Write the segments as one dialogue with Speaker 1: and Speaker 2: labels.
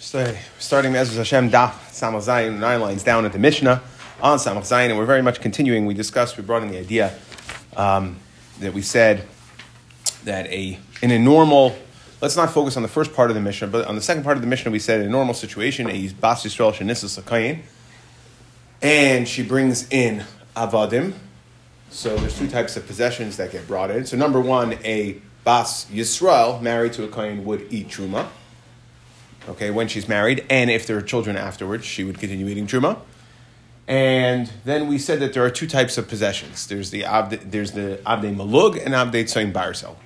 Speaker 1: Starting Ezra Hashem Daf Samach Zayin, nine lines down at the Mishnah on Samach Zayin, and we're very much continuing. We discussed, we brought in the idea um, that we said that a in a normal, let's not focus on the first part of the Mishnah, but on the second part of the Mishnah, we said in a normal situation, a Bas Yisrael Shenisas Lakayin, and she brings in Avadim. So there's two types of possessions that get brought in. So number one, a Bas Yisrael married to a Kain would eat Truma okay, when she's married, and if there are children afterwards, she would continue eating truma. And then we said that there are two types of possessions. There's the abde, there's the abde malug and abde tzoyin barsel.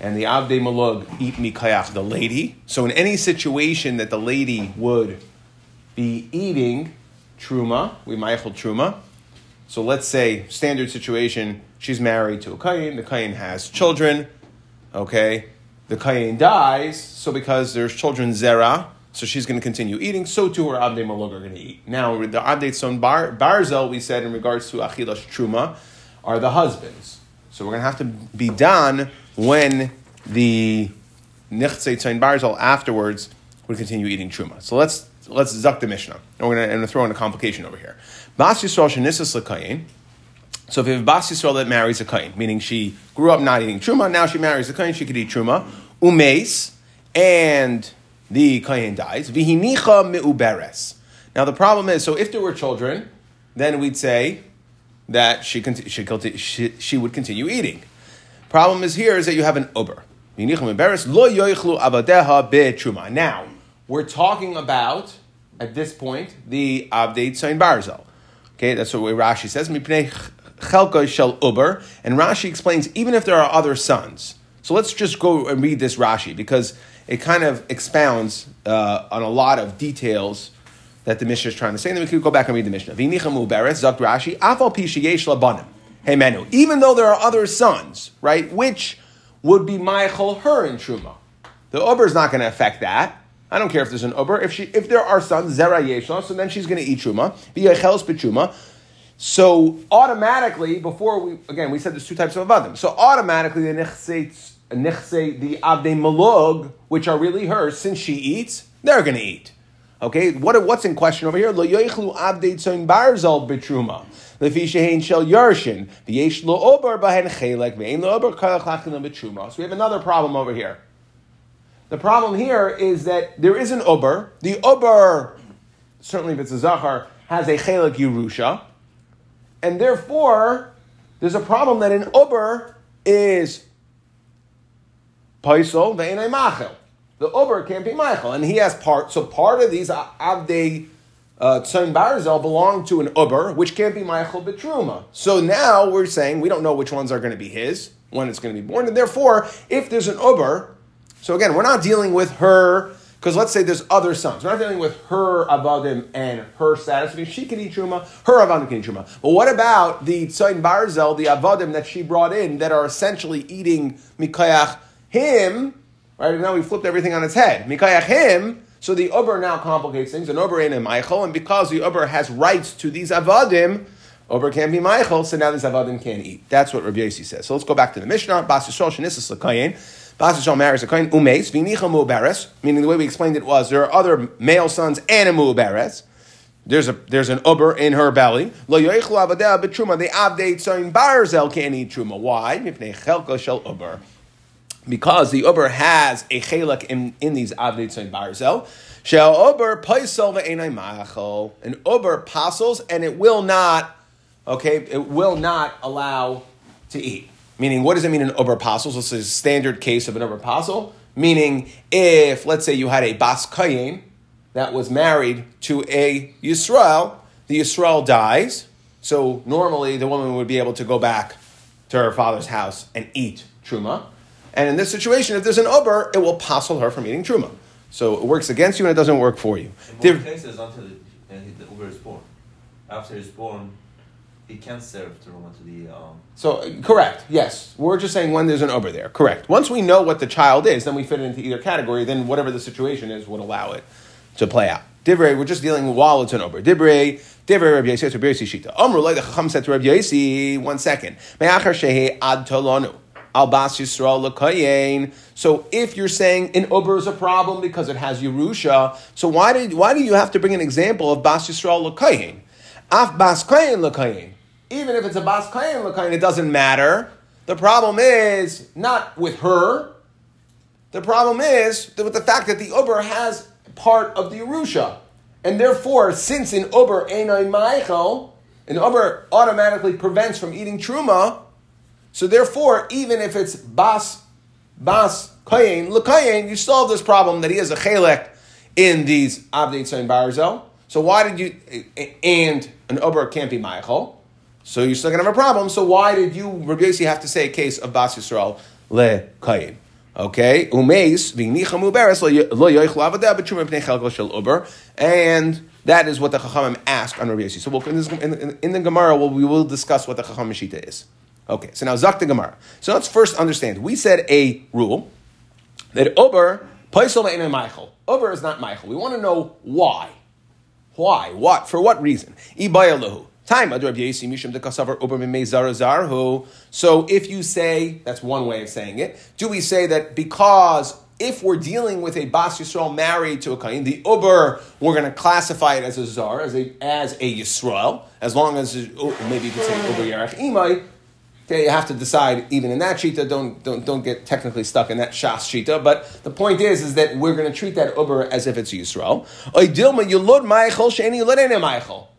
Speaker 1: And the abde malug eat mikayach, the lady. So in any situation that the lady would be eating truma, we meichel truma. So let's say standard situation, she's married to a kayin, the kayin has children, okay, the kayin dies, so because there's children zera, so she's going to continue eating. So too her abdei malog are going to eat. Now the abdei son bar, barzel we said in regards to achilas truma are the husbands. So we're going to have to be done when the nichtzei tzon barzel afterwards would continue eating truma. So let's let's zuck the mishnah. And we're going to throw in a complication over here. Bas yisrael shenisas lekayin. So if you have a Bas Yisrael that marries a Kain, meaning she grew up not eating Truma, now she marries a Kain, she could eat Truma, Umes, and the Kain dies, Vihinicha Meuberes. Now the problem is, so if there were children, then we'd say that she, she, she, she would continue eating. Problem is here is that you have an Uber. Now, we're talking about, at this point, the Abdeit Tzayin Barzel. Okay, that's what Rashi says chelka shel uber, and Rashi explains even if there are other sons. So let's just go and read this Rashi because it kind of expounds uh, on a lot of details that the Mishnah is trying to say. And then we could go back and read the Mishnah. Zakt Rashi, afal labanim. Hey Menu, even though there are other sons, right, which would be Michael her in Truma. The Uber is not going to affect that. I don't care if there's an Uber. If she, if there are sons, Zera Yeshla, so then she's going to eat Truma. So automatically, before we again we said there's two types of avadim. So automatically the nichse the abde malug, which are really hers, since she eats, they're going to eat. Okay, what, what's in question over here? Lo yoichlu abde tzoin barzal betruma. Lefi shehein shel yarshin. V'yesh lo ober bahen chelek. V'ein lo ober kalach betruma. So we have another problem over here. The problem here is that there is an ober. The ober, certainly if it's a zachar, has a chelek yerusha. And therefore, there's a problem that an Uber is Paisol ve'enei machel. The Uber can't be Michael, and he has part. So part of these Avdei uh, Tzon Barzel belong to an Uber, which can't be Michael Betruma. So now we're saying we don't know which ones are going to be his, when it's going to be born, and therefore, if there's an Uber, so again, we're not dealing with her because let's say there's other sons. We're not dealing with her avadim and her status. Because she can eat truma, her avadim can eat truma. But what about the tzayin barzel, the avadim that she brought in that are essentially eating mikayach him? Right now we flipped everything on its head. Mikayach him. So the uber now complicates things. An uber in a Michael, and because the uber has rights to these avadim. Uber can't be Michael, so now these avadim can't eat. That's what Rabbi Yossi says. So let's go back to the Mishnah. Bas Yisrael shenisas lekayin. Bas Yisrael marries a kohen umes v'nicha mu'beres, meaning the way we explained it was there are other male sons and a mu'beres. There's a there's an uber in her belly. Lo yoichlu avadeh b'truma. The abdei tzayin barzel can't eat truma. Why? Mipnei chelka shel uber. Because the uber has a chelak in, in these abdei tzayin barzel. Shel uber paisel ve'enai machol. An uber passes and it will not. Okay, it will not allow to eat. Meaning, what does it mean in Uber So This is a standard case of an Uber apostle. Meaning, if, let's say, you had a Bas Kayin that was married to a Yisrael, the Yisrael dies. So normally the woman would be able to go back to her father's house and eat Truma. And in this situation, if there's an Uber, it will passel her from eating Truma. So it works against you and it doesn't work for you.
Speaker 2: In most cases, until the, the Uber is born. After he's born, it can serve teruma to the. Um...
Speaker 1: So correct, yes. We're just saying when there's an over there. Correct. Once we know what the child is, then we fit it into either category. Then whatever the situation is would allow it to play out. Divrei, we're just dealing while it's an over. Divrei, divrei Rabbi Yossi, Rabbi Yossi Shita. Amru the Chacham said to Rabbi Yossi. One second. Me'achar shehe ad tolonu. al Yisrael lekayin. So if you're saying an uber is a problem because it has Yerusha, so why did why do you have to bring an example of bas Yisrael lekayin? Af bas kayin lekayin. Even if it's a bas kayin lekayin, it doesn't matter. The problem is not with her. The problem is with the fact that the uber has part of the Yerusha. And therefore, since in uber einay Michael, an uber automatically prevents from eating truma, so therefore, even if it's bas, bas, kayin, lekayin, you have this problem that he has a chelek in these abdei tzayin barzel. So why did you, and an uber can't be Michael, so you're still going to have a problem. So why did you, Rabbi Yossi, have to say a case of bas Yisrael le kayin? Okay, umeis v'nicha muberes lo yoichlu avadeh b'tshuma pnei chelko shel uber, and that is what the Chachamim ask on Rabbi Yossi. So we'll, in, this, in, in, the Gemara, we'll, we will discuss what the Chacham Shita is. Okay, so now Zak the Gemara. So let's first understand. We said a rule that Uber, Paisel and Michael. Uber is not Michael. We want to know why. Why? What? For what reason? Ibayalahu. Time So if you say, that's one way of saying it, do we say that because if we're dealing with a Bas Yisrael married to a Kain, the Uber, we're going to classify it as a Zar, as a, as a Yisrael, as long as, oh, maybe you could say Uber Yerech Imai, Okay, you have to decide even in that shita. Don't don't don't get technically stuck in that shas shita. But the point is, is that we're going to treat that uber as if it's Yisrael.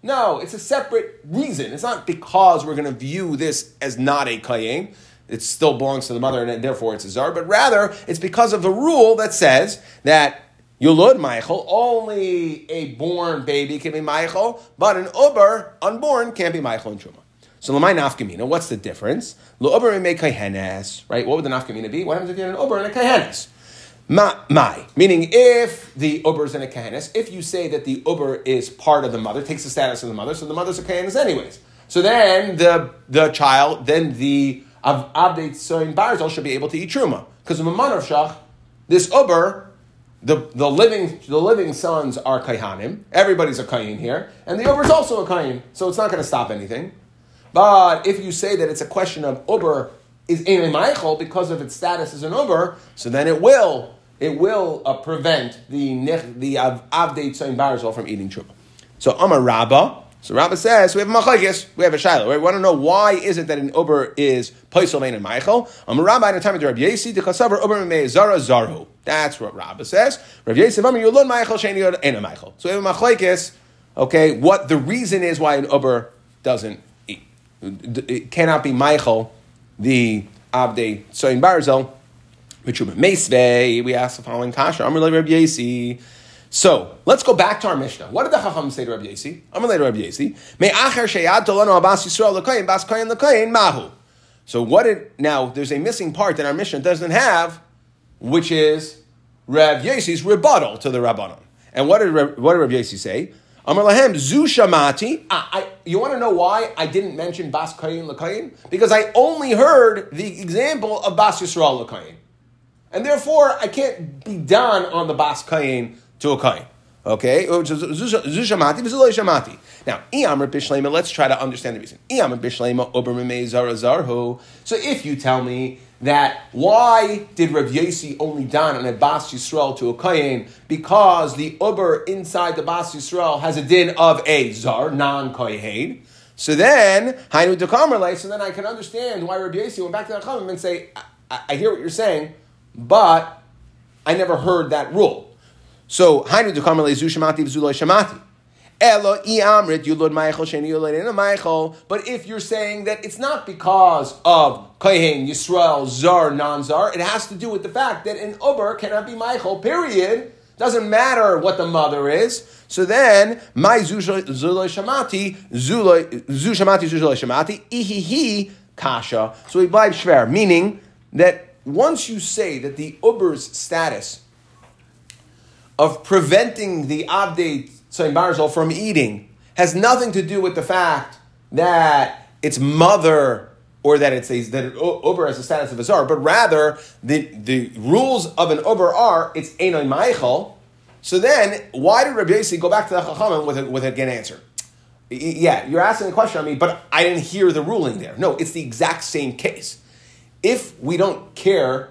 Speaker 1: No, it's a separate reason. It's not because we're going to view this as not a kayin. It still belongs to the mother, and therefore it's a zar. But rather, it's because of the rule that says that Yulud Michael, only a born baby can be Michael, but an uber, unborn, can't be Michael and Truma. So lamai nafkamina, what's the difference? Lo uber me kaihenes, right? What would the nafkamina be? What happens if you had an ober and a kaihenes? Ma, my, meaning if the ober is in a kahanis, if you say that the uber is part of the mother, takes the status of the mother, so the mother's a kahanis anyways. So then the the child, then the abdate soin barzel should be able to eat truma because of the mother of shach, this ober, the, the living the living sons are kaihanim. Everybody's a kain here, and the ober is also a kain, so it's not going to stop anything. But if you say that it's a question of Uber is Ein Michael because of its status as an Uber, so then it will it will uh, prevent the the Avdei Tzayin Barzal from eating truma. So Amar Rabba. So Rabba says we have a machlekes, we have a shiloh. We want to know why is it that an uber is paisel and Michael? Amar Rabba in the time of Rabbi Yesi the chasaver uber zara zarhu. That's what Rabba says. Rabbi Yesi Amar Yulun Michael sheni ena Michael. So we have a machlekes. Okay, what the reason is why an uber doesn't it cannot be Michael, the Abde Soin Barzel, Mitruba Mesve. We ask the following Kasha, Amr Rabbi Yasi. So let's go back to our Mishnah. What did the Chacham say to Rabbi Yasi? Amr Rabbi Yasi. Me acher sheyad tolano abas Yisrael lekayin bas kayin lekayin mahu. So what did now? There's a missing part that our Mishnah doesn't have, which is Rav Yasi's rebuttal to the Rabbanon. And what did what did Rav Yasi say? Amar lahem zu shamati. Ah, you want to know why I didn't mention bas kayin lekayin? Because I only heard the example of bas yisrael lekayin, and therefore I can't be done on the bas kayin to a kayin. Okay, zu shamati v'zulay shamati. Now, iyamr bishlema. Let's try to understand the reason. Iyamr bishlema ober zarhu. So if you tell me that why did Rav Yossi only don an Abbas Yisrael to a Kayin? Because the Uber inside the Bas Yisrael has a din of a Zar, non Kohen. So then, Hainu Dekamerle, so then I can understand why Rav Yossi went back to the Chachamim and say, I, I, hear what you're saying, but I never heard that rule. So, Hainu Dekamerle, Zushamati, Vzulai Shamati. But if you're saying that it's not because of Kohen, Yisrael, Zar, non-Zar, it has to do with the fact that an Uber cannot be Michael, period. Doesn't matter what the mother is. So then, my Zulay Shamati, Zulay Shamati, Zulay Shamati, Ihihi Kasha. So we buy Shver, meaning that once you say that the Uber's status of preventing the update Sayin Barzal from eating has nothing to do with the fact that its mother or that it's a, that Uber has the status of a czar, but rather the, the rules of an Uber are it's Einoi Maichel. So then, why did Rabbi Yossi go back to the Chachamim with a, with a good answer? Yeah, you're asking a question on me, but I didn't hear the ruling there. No, it's the exact same case. if we don't care,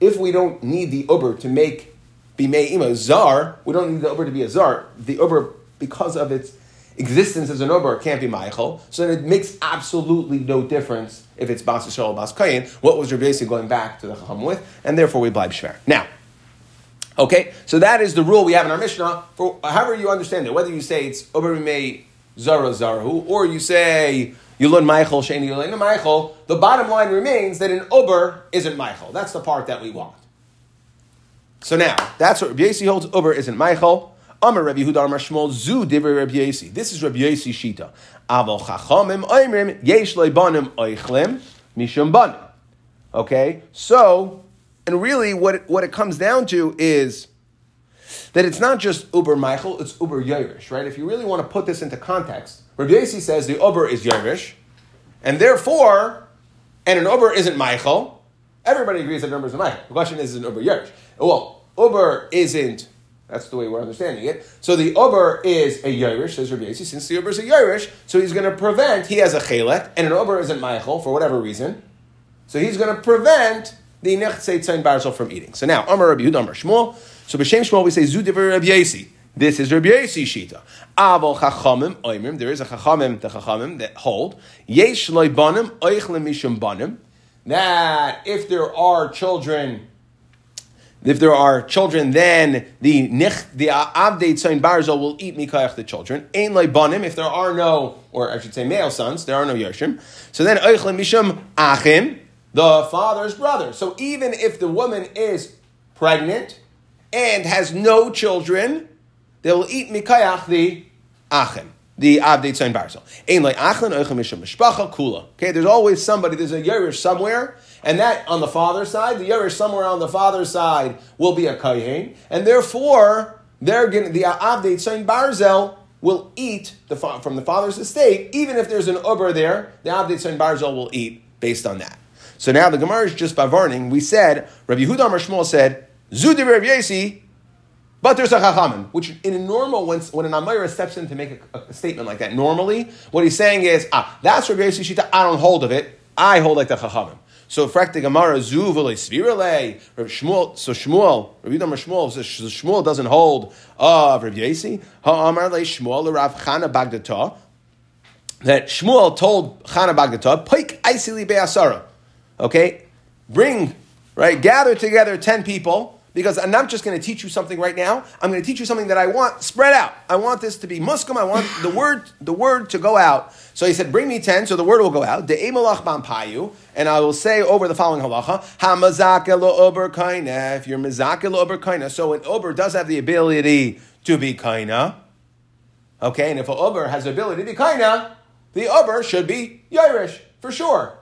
Speaker 1: if we don't need the Uber to make be me'ima zar, we don't need the Uber to be a zar. The Uber, because of its existence as an Uber, can't be Michael. So then it makes absolutely no difference if it's Bas or Bas Kayin. What was Rabbi going back to the Chacham with? And therefore we bleib shver. Now, okay, so that is the rule we have in our Mishnah. For however you understand it, whether you say it's Uber me zara zarhu, or you say Yulun Michael, Shani learn Michael, the bottom line remains that an Ober isn't Michael. That's the part that we want. So now, that's what Rabbi holds. Uber isn't Michael. Amar Rabbi Yehuda Amar Shmuel Zu Divrei Rabbi Yossi. This is Rabbi Yossi Shita. Aval Chachamim Oimrim Yesh Leibanim Oichlim Mishum Banim. Okay, so and really, what it, what it comes down to is that it's not just Uber Michael, it's Uber Yerush, right? If you really want to put this into context, Rabbi Yossi says the Uber is Yerush, and therefore, and an Uber isn't Michael. Everybody agrees that Uber is Michael. The question is, is an Uber Yerush? Well, Uber isn't. That's the way we're understanding it. So the Uber is a Yerush, says Rabbi Yossi. Since the Uber is a Yerush, so he's going to prevent, he has a Chelek, and an Uber isn't Michael for whatever reason. So he's going to prevent the Nechtzei Tzayin Barzel from eating. So now, Amar Rabbi Yehuda, Amar Shmuel. So B'Shem Shmuel we say Zu Divrei Rabbi Yossi. This is Rabbi Yossi Shita. Avol Chachamim Oimrim. There is a Chachamim, the Chachamim that hold Yesh Loibanim Oichlem Mishum Banim. That if there are children if there are children, then the nich, the abdei tzayin barzel will eat mikayach the children. Ein banim. If there are no, or I should say male sons, there are no yoshim. So then oichlem mishum achim, the father's brother. So even if the woman is pregnant and has no children, they will eat mikayach the achim the Avdei Tzayin Barzel. Ein like Achlin Oichem Misham Mishpacha Kula. Okay, there's always somebody, there's a Yerush somewhere, and that on the father's side, the Yerush somewhere on the father's side will be a Kayin, and therefore, they're going the Avdei Tzayin Barzel will eat the, from the father's estate, even if there's an Uber there, the Avdei Tzayin Barzel will eat based on that. So now the Gemara is just by varning. We said, Rabbi Amar Shmuel said, Zudi Rabbi Yesi, but there's a chachamim, which in a normal, when, when an Amira steps in to make a, a, statement like that, normally what he's saying is, ah, that's Rabbi Yossi Shita, I don't hold of it, I hold like the chachamim. So frak the Gemara zu svirale, Shmuel, so Shmuel, Rabbi Yudam Shmuel, so Shmuel doesn't hold uh, of Rabbi Yossi, ha'amar le Shmuel Rav Chana Bagdata, that Shmuel told Chana Bagdata, Poik Aisili Be'asara, okay, bring, right, gather together ten people, because I'm not just going to teach you something right now. I'm going to teach you something that I want spread out. I want this to be muskum. I want the word, the word to go out. So he said, "Bring me ten, so the word will go out." And I will say over the following halacha: Hamazaka lo ober kaina. If you're mizaka lo ober kaina, so an ober does have the ability to be kaina. Okay, and if an ober has the ability to be kaina, the ober should be yairish for sure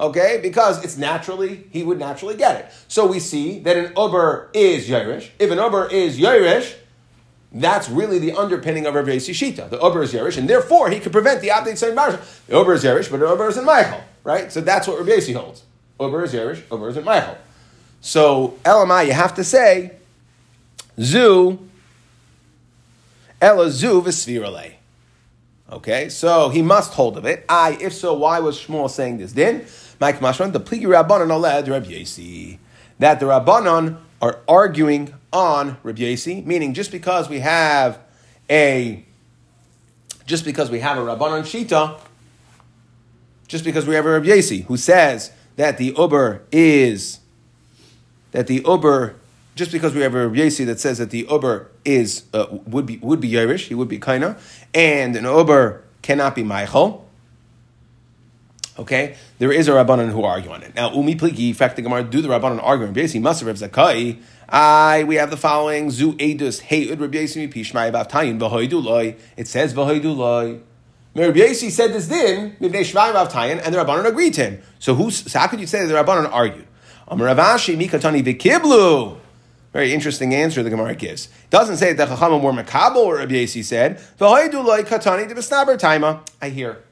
Speaker 1: okay? Because it's naturally, he would naturally get it. So we see that an Uber is Yerush. If an Uber is Yerush, that's really the underpinning of Rabbi Shita. The Uber is Yerush, and therefore he could prevent the Abdei Tzayim Marshal. The Uber is Yerush, but the Uber isn't Michael, right? So that's what Rabbi holds. Uber is Yerush, Uber isn't Michael. So, Elamai, you have to say, Zu, Ela Zu Vesvirale. Okay, so he must hold of it. I, if so, why was Shmuel saying this? Then, Mike Mashman, the Pligi Rabbanon Oled Reb Yesi. That the Rabbanon are arguing on Reb Yesi, meaning just because we have a just because we have a Rabbanon Shita, just because we have a Reb Yesi who says that the Uber is that the Uber just because we have a Reb Yesi that says that the Uber is uh, would be would be Yerush, he would be Kaina, and an Uber cannot be Michael. Okay, there is a rabbanon who argue on it. Now, umi pliki, fact, the Gemara do the rabbanon arguing. Basically, must have zakai. I we have the following zu edus hey ud Rabbi Yasi pishmai bavtayin v'hoiduloi. It says v'hoiduloi. Rabbi Yasi said this din mibnei shmai bavtayin, and the rabbanon agreed to him. So who's so how could you say that the rabbanon argued? Amar Rav Ashi mikatani v'kiblu. Very interesting answer the Gemara gives. It doesn't say that the Chachamim were makabel, or Rabbi Yasi said, V'hoiduloi katani de taima. I hear.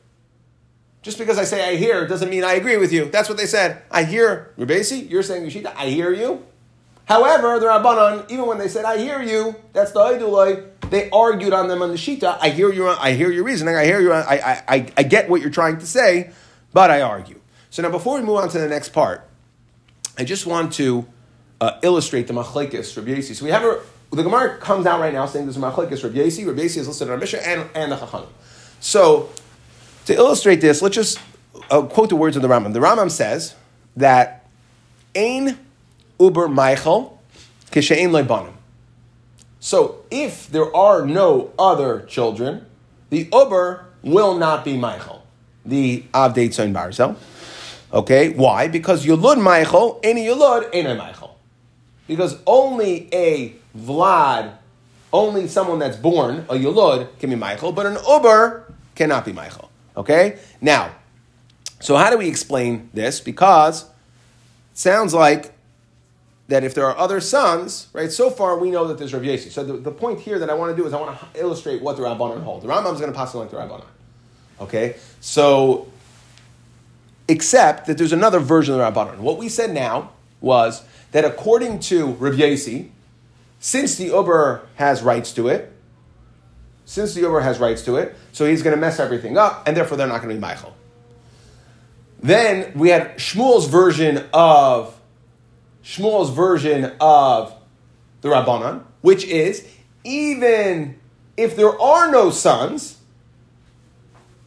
Speaker 1: Just because I say I hear doesn't mean I agree with you. That's what they said. I hear Rabesi, you're saying Yeshita, I hear you. However, the Rabbanon, even when they said I hear you, that's the Aidulai, they argued on them on the Shita. I hear you. I hear your reasoning. I hear you. I, I, I, I get what you're trying to say, but I argue. So now, before we move on to the next part, I just want to uh, illustrate the machlekes Rabbi. So we have a, the Gemara comes out right now saying there's a machlekes Rabbi Yossi is listed in our Mishnah and, and the Chachamim. So to illustrate this, let's just uh, quote the words of the Rambam. The Rambam says that Ein Uber Michael Kishain Leibanim. So if there are no other children, the Uber will not be Michael, the Avdei Tzayin Barzel. Okay, why? Because Yulud Michael, any Yulud, ain't a Michael. Because only a Vlad, only someone that's born, a Yulud, can be Michael, but an Uber cannot be Michael. Okay? Now, so how do we explain this? Because it sounds like that if there are other sons, right, so far we know that there's Rav Yesi. So the, the point here that I want to do is I want to illustrate what the Rabbanon hold. The Rambam is going to pass like the Rabbanon. Okay? So except that there's another version of the Rabbanon. What we said now was that according to Rav Yasi, since the Uber has rights to it, since the Uber has rights to it, so he's going to mess everything up, and therefore they're not going to be Michael. Then we had Shmuel's version of Shmuel's version of the Rabbanon, which is even if there are no sons,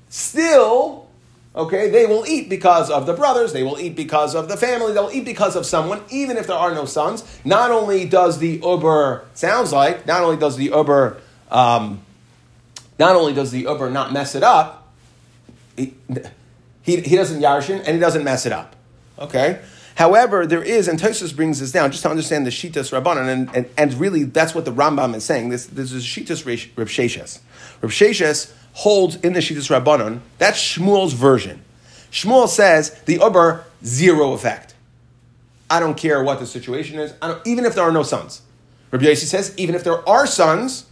Speaker 1: still Okay, they will eat because of the brothers, they will eat because of the family, they'll eat because of someone, even if there are no sons. Not only does the Uber, sounds like, not only does the Uber, um, not only does the Uber not mess it up, he, he, he doesn't yarshin and he doesn't mess it up. Okay? However, there is, and Tosus brings this down just to understand the Shitas Rabbanan, and, and, and really that's what the Rambam is saying. This, this is Shitas Reb Sheshes. Reb Sheshes holds in the Shitas Rabbanon, that's Shmuel's version. Shmuel says the Uber, zero effect. I don't care what the situation is, even if there are no sons. Rabbi Yossi says, even if there are sons,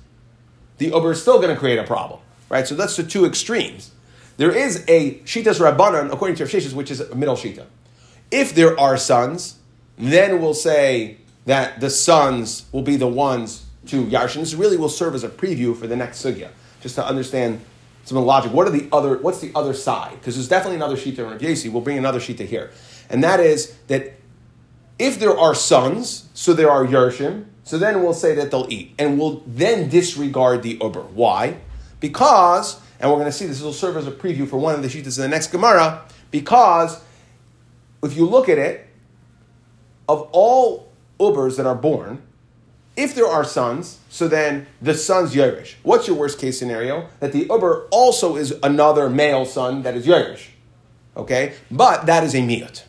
Speaker 1: the Uber is still going to create a problem. Right? So that's the two extremes. There is a Shitas Rabbanon, according to Rav which is a middle Shita. If there are sons, then we'll say that the sons will be the ones to Yarshin. This really will serve as a preview for the next sugya, just to understand some of the logic. What are the other? What's the other side? Because there's definitely another shita in Rav Yesi. We'll bring another shita here, and that is that if there are sons, so there are yershim. So then we'll say that they'll eat, and we'll then disregard the uber. Why? Because, and we're going to see this will serve as a preview for one of the shitas in the next Gemara. Because if you look at it, of all ubers that are born, if there are sons, so then the son's Yerush. What's your worst case scenario? That the Uber also is another male son that is Yerush. Okay? But that is a miyut.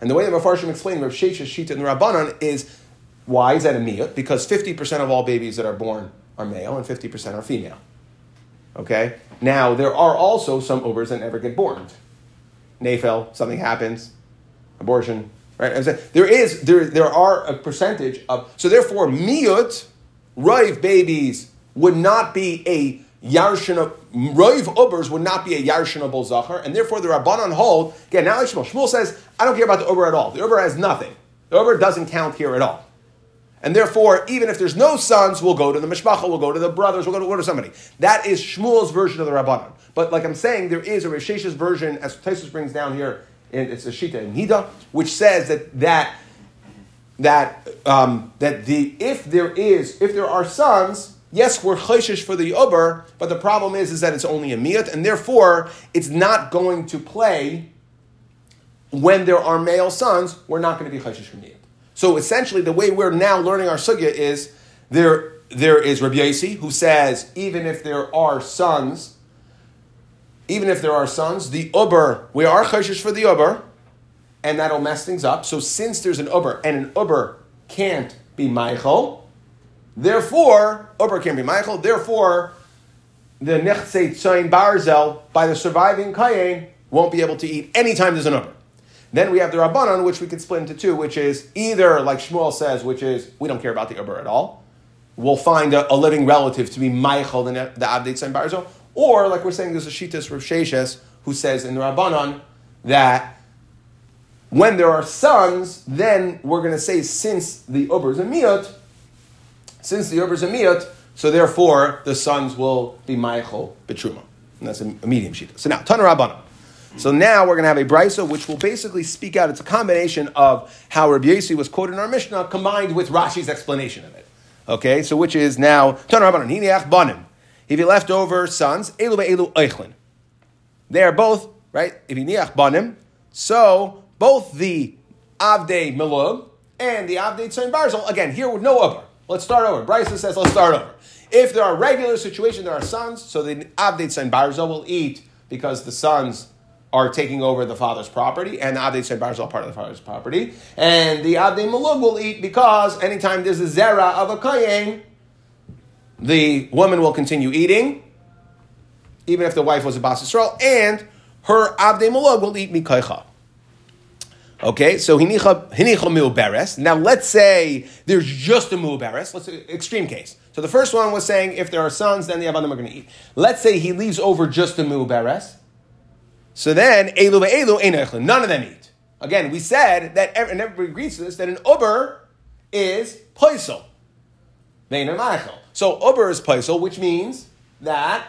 Speaker 1: And the way the Mepharshim explain Rav Sheshes, Shita, and Rabbanan is why is that a miyut? Because 50% of all babies that are born are male and 50% are female. Okay? Now, there are also some Ubers that never get born. Nafel, something happens, abortion, Right? There is there there are a percentage of so therefore miyut rive babies would not be a yarshin rive ubers would not be a yarshinable zachar, and therefore the rabbanon hold again. Now Shmuel Shmuel says I don't care about the uber at all. The uber has nothing. The uber doesn't count here at all. And therefore, even if there's no sons, we'll go to the mishpacha, we'll go to the brothers, we'll go to, we'll go to somebody. That is Shmuel's version of the Rabbanon. But like I'm saying, there is a Rishesh's version, as Taisus brings down here and it's a shita in Hida, which says that that that um, that the if there is if there are sons, yes, we're chayshish for the uber, but the problem is is that it's only a miyat, and therefore it's not going to play when there are male sons. We're not going to be chayshish for miyat. So essentially, the way we're now learning our sugya is there. There is Rabbi Yossi who says even if there are sons, even if there are sons, the Uber, we are choshish for the Uber, and that'll mess things up. So since there's an Uber, and an Uber can't be Michael, therefore, Uber can't be Michael, therefore, the Nechse Tzayin Barzel, by the surviving Kayin, won't be able to eat anytime there's an Uber. Then we have the Rabbanon, which we could split into two, which is either, like Shmuel says, which is, we don't care about the Uber at all. We'll find a, a living relative to be Michael, the, the Abdei Tzayin Barzel, or, like we're saying, there's a Shitas Rav Sheshes who says in the Rabbanon that when there are sons, then we're going to say since the Uber is a Miyot, since the Uber is a Miyot, so therefore the sons will be Maichel Betruma. And that's a, medium Shita. So now, Tana Rabbanon. So now we're going to have a brisa which will basically speak out. It's a combination of how Rabbi Yossi was quoted in our Mishnah combined with Rashi's explanation of it. Okay, so which is now Banim. If he left over sons, Elu Elu Eichlin. They are both right. If niach banim, so both the avdei milug and the avdei tzayin barzel. Again, here with no upper. Let's start over. Brisa says, let's start over. If there are regular situations, there are sons, so the avdei tzayin barzel will eat because the sons are taking over the father's property, and the Abdei Tzed is all part of the father's property. And the Abdei Malug will eat because anytime there's a Zera of a Kayin, the woman will continue eating, even if the wife was a Bas Yisrael, and her Abdei Malug will eat Mikaycha. Okay, so hinicha mu'beres. Now let's say there's just a mu'beres. Let's say extreme case. So the first one was saying if there are sons, then the avadim are going to eat. Let's say he leaves over just a mu'beres. So then, elu elu none of them eat. Again, we said that, and everybody agrees to this, that an uber is poisel. So uber is poisel, which means that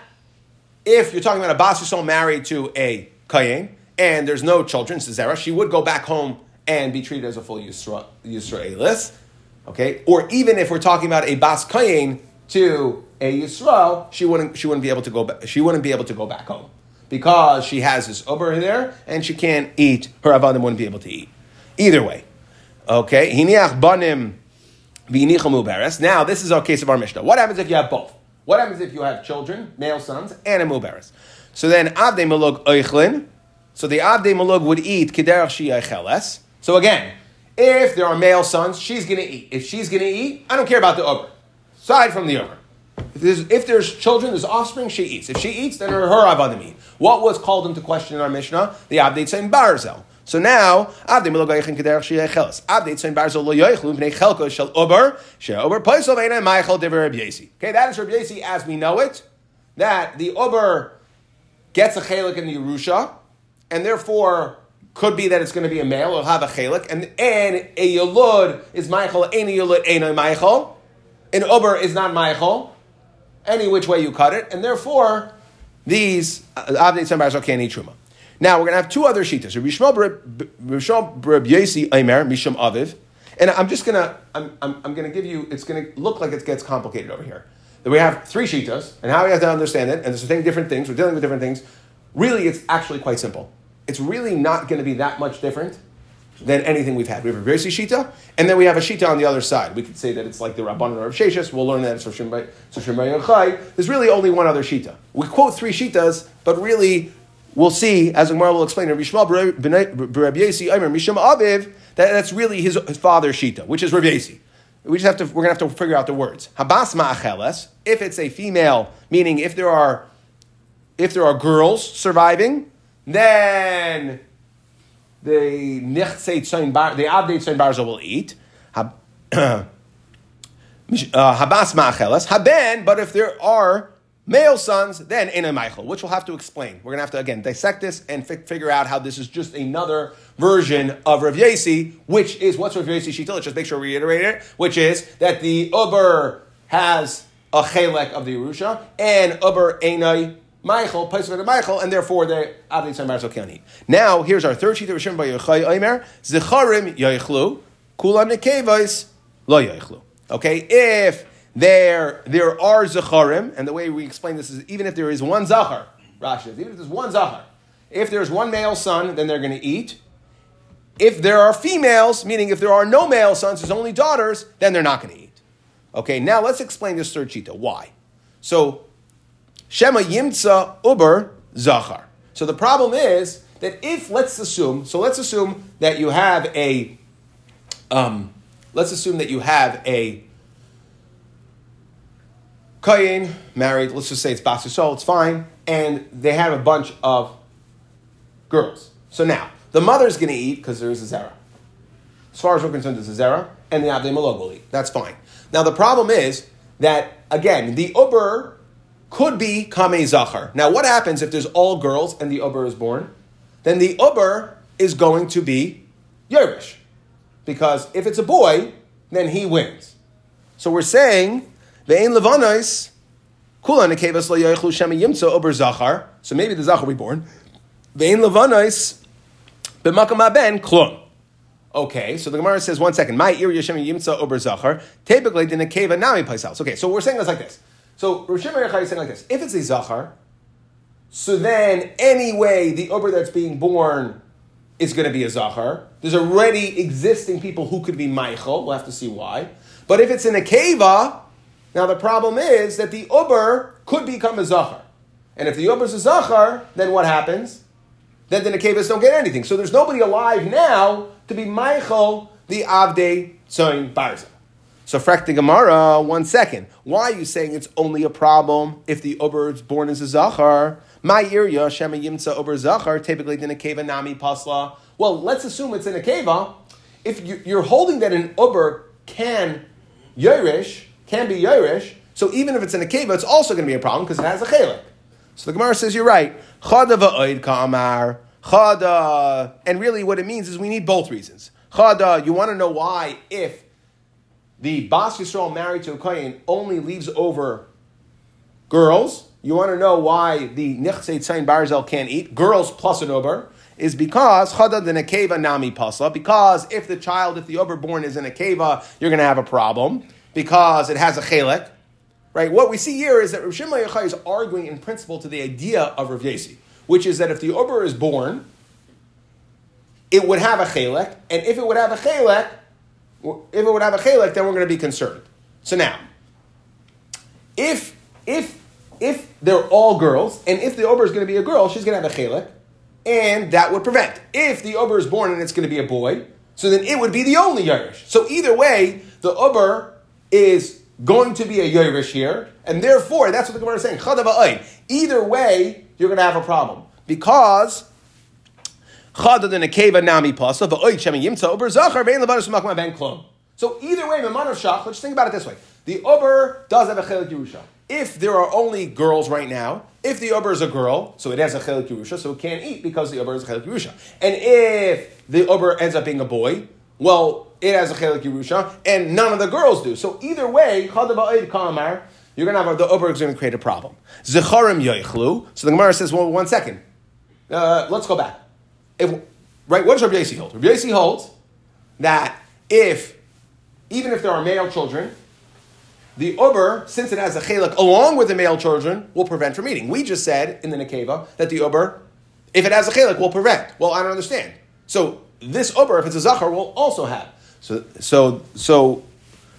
Speaker 1: if you're talking about a bas yisrael married to a kayin, and there's no children, Zera, she would go back home and be treated as a full Yisra, Yisraelis. Okay? Or even if we're talking about a bas kayin to a Yisrael, she wouldn't, she wouldn't be able to go back, she wouldn't be able to go back home because she has this uber there and she can't eat. Her avadim wouldn't be able to eat. Either way, okay. Hiniach banim Now this is our case of our mishnah. What happens if you have both? What happens if you have children, male sons, and a muberes? So then avdei malug oichlin. So the avdei malug would eat kederach shiyacheles. So again, if there are male sons, she's going to eat. If she's going to eat, I don't care about the uber. Aside from the uber. If there's, if there's, children, there's offspring, she eats. If she eats, then her, her avadim eat. What was called into question in our Mishnah? The Abdei Tzayin Barzel. So now, Abdei Melogayichin Kederach Sheyecheles. Abdei Tzayin Barzel Lo Yoichlu Bnei Chelko Shel Uber She Uber Poisel Veina Meichel Diver Reb. Okay, that is Reb Yesi as we know it. That the Uber gets a chelik in the Yerusha, and therefore could be that it's going to be a male, or have a chelik, and, and a Yulud is Michael, any Yulud, ain't Michael. An Uber is not Michael any which way you cut it, and therefore these uh, Avnei Tzembar can't eat Truma. Now we're going to have two other shitas. Rishon Reb Yesi Aimer Mishum Aviv, and I'm just going to I'm, I'm, I'm going to give you. It's going to look like it gets complicated over here. That we have three shitas, and how we have to understand it, and there's saying different things. We're dealing with different things. Really, it's actually quite simple. It's really not going to be that much different than anything we've had. We have a Versi Shita, and then we have a Shita on the other side. We could say that it's like the Rabban or Sheshis. We'll learn that it's Rosh Yochai. There's really only one other Shita. We quote three Shitas, but really, we'll see, as Gemara will explain, Rabbi Yishmael Rabbi Yesi, Misham Aviv, that, that's really his, his father's Shita, which is Yesi. We just have to, we're going to have to figure out the words. Habas ma'acheles, if it's a female, meaning if there are, if there are girls surviving, then the nichtse tzayin bar, the abdei tzayin barza will eat. Uh, habas ma'acheles haben, but if there are male sons, then ena Michael, which we'll have to explain. We're going to have to again dissect this and fi- figure out how this is just another version of Rav Yesi, which is what's Rav Yesi Shita. Let's just make sure we reiterate it, which is that the Uber has a chelek of the Yerusha and Uber enai Michael, Paisaved Michael, and therefore the Tzan Barzel can't. Now, here's our third sheet of Rishon by Yochai Omer, Zecharim Yoichlu, Kulam Nekevais Lo Yoichlu. Okay, if there, there are Zicharim, and the way we explain this is even if there is one Zachar, Rashi even if there's one Zachar, if there's one male son, then they're going to eat. If there are females, meaning if there are no male sons, there's only daughters, then they're not going to eat. Okay, now let's explain this third shita. Why? So Shema Yimtza Uber Zachar. So the problem is that if, let's assume, so let's assume that you have a, um, let's assume that you have a Kayin married, let's just say it's Basu it's fine, and they have a bunch of girls. So now, the mother's going to eat because there's a Zera. As far as we're concerned, there's a Zera, and the Abdei Malog will eat. That's fine. Now, the problem is that, again, the Uber could be Kame Zachar. Now, what happens if there's all girls and the Uber is born? Then the Uber is going to be Yerush. Because if it's a boy, then he wins. So we're saying, Ve'en Levanais, Kula Nekevas Lo Yoichlu Shema Yimtza Uber Zachar. So maybe the Zachar will be born. Vein levanos b'makam ben klum. Okay, so the Gemara says, one second, my ir Yishem yimtza ober zachar, typically the nekeva nami paisals. Okay, so we're saying this like this. So Rosh Hashanah is saying like this. If it's a zachar, so then anyway, the ober that's being born is going to be a zachar. There's already existing people who could be Michael. We'll have to see why. But if it's in a keva, now the problem is that the uber could become a zachar. And if the uber is a zachar, then what happens? Then the nekevas don't get anything. So there's nobody alive now to be Michael, the Avde Tzoin Barza. So frek the Gemara, one second. Why are you saying it's only a problem if the Ober is born as a Zachar? My area, Shema Yimtza Ober Zachar, typically in a Keva Nami Pasla. Well, let's assume it's in a Keva. If you're holding that an Ober can Yerush, can be Yerush, so even if it's in a Keva, it's also going to be a problem because it has a Chalik. So the Gemara says you're right. Chada va'oid ka'amar. Chada, and really what it means is we need both reasons. Chada, you want to know why if the Bas Yisrael married to a Kohen only leaves over girls, you want to know why the Nichse Tzayin Barzel can't eat, girls plus an Ober, is because Chada the Nekeva Nami Pasla, because if the child, if the Uber born is in a Keva, you're going to have a problem, because it has a Chelek, Right? What we see here is that Rav Shimon Yochai is arguing in principle to the idea of Rav Yesi, which is that if the Ober is born, it would have a chelek, and if it would have a chelek, if it would have a chelek, then we're going to be concerned. So now, if if if they're all girls, and if the ober is going to be a girl, she's going to have a chelek, and that would prevent. If the ober is born and it's going to be a boy, so then it would be the only Yerush. So either way, the ober is going to be a Yerush here, and therefore, that's what the Gemara is saying. Either way, you're going to have a problem. Because So either way, Maman of Shach, let's think about it this way. The Uber does have a Chelik Yerusha. If there are only girls right now, if the Uber is a girl, so it has a Chelik Yerusha, so it can't eat because the Uber is a Chelik Yerusha. And if the Uber ends up being a boy, well, it has a chelik Yerusha, and none of the girls do. So either way, you're going to have the Ober is going to create a problem. Zecharim yoichlu. So the Gemara says, well, one second. Uh, let's go back. If, right, what does Rabbi Yossi hold? Rabbi Yossi holds that if, even if there are male children, the Uber, since it has a chelik along with the male children, will prevent from eating. We just said in the Nekeva that the Uber, if it has a chelik, will prevent. Well, I don't understand. So this Uber, if it's a Zachar, will also have. So, so, so,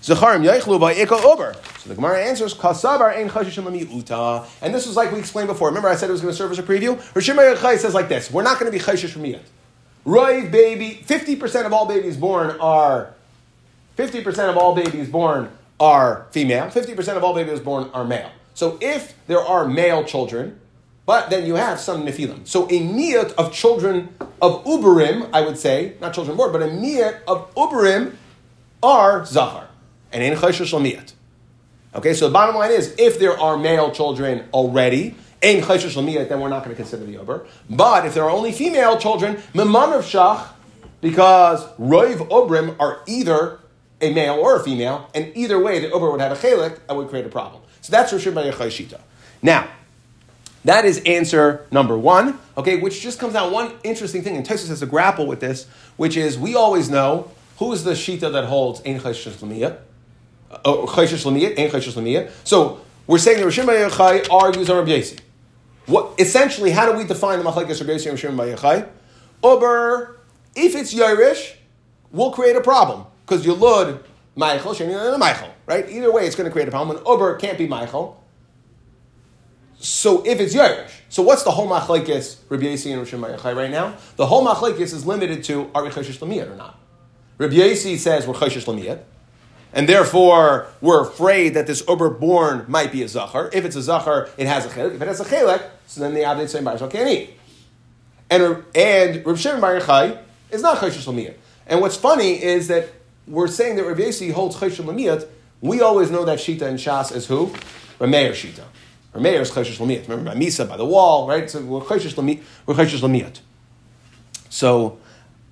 Speaker 1: Zacharim Yaichlu by Ika Uber. So the Gemara answers, Kasabar ein chashish uta. And this was like we explained before. Remember I said it was going to serve as a preview? Rishim Yachai says like this, we're not going to be chashish from yet. Roiv baby, 50% of all babies born are, 50% of all babies born are female, 50% of all babies born are male. So if there are male children, but then you have some nefilim. So a miyat of children of uberim, I would say, not children born, but a miyat of uberim are zachar, and in chayshish miyat. Okay, so the bottom line is, if there are male children already, in chayshish miyat, then we're not going to consider the ober. But if there are only female children, memanav of shach, because roiv ubrim are either a male or a female, and either way, the uber would have a chelik, and would create a problem. So that's Rosh Shita. Now, that is answer number one, okay, which just comes out one interesting thing, and Tysus has to grapple with this, which is we always know who is the Shita that holds Ein Chayshish Oh, so we're saying the Rishim Bayachai argues on Rabbi. What, essentially, how do we define the Machlekes Rabbi and Rishim Bayachai? Uber, if it's Yerush, will create a problem, because Yulud, Michael, Sheni, Michael, right? Either way, it's going to create a problem. And Ober can't be Michael. So if it's Yerush, so what's the whole machlekes Rabbi Yasi and Rishon Mayachai right now? The whole machlekes is limited to are we lamiyat or not? Rabbi says we're lamiyat, and therefore we're afraid that this uber born might be a zachar. If it's a zachar, it has a chelik. If it has a chelik, so then the abdei tzayin barzel can't eat. And and Rabbi Shimon Bar Yochai is not choshesh lamiyat. And what's funny is that we're saying that Rabbi Yasi holds choshesh lamiyat. We always know that shita and shas is who? Rameir shita. Or Meir is Choshesh Lamiyat. Remember, by Misa, by the wall, right? So we're Choshesh Lamiyat. So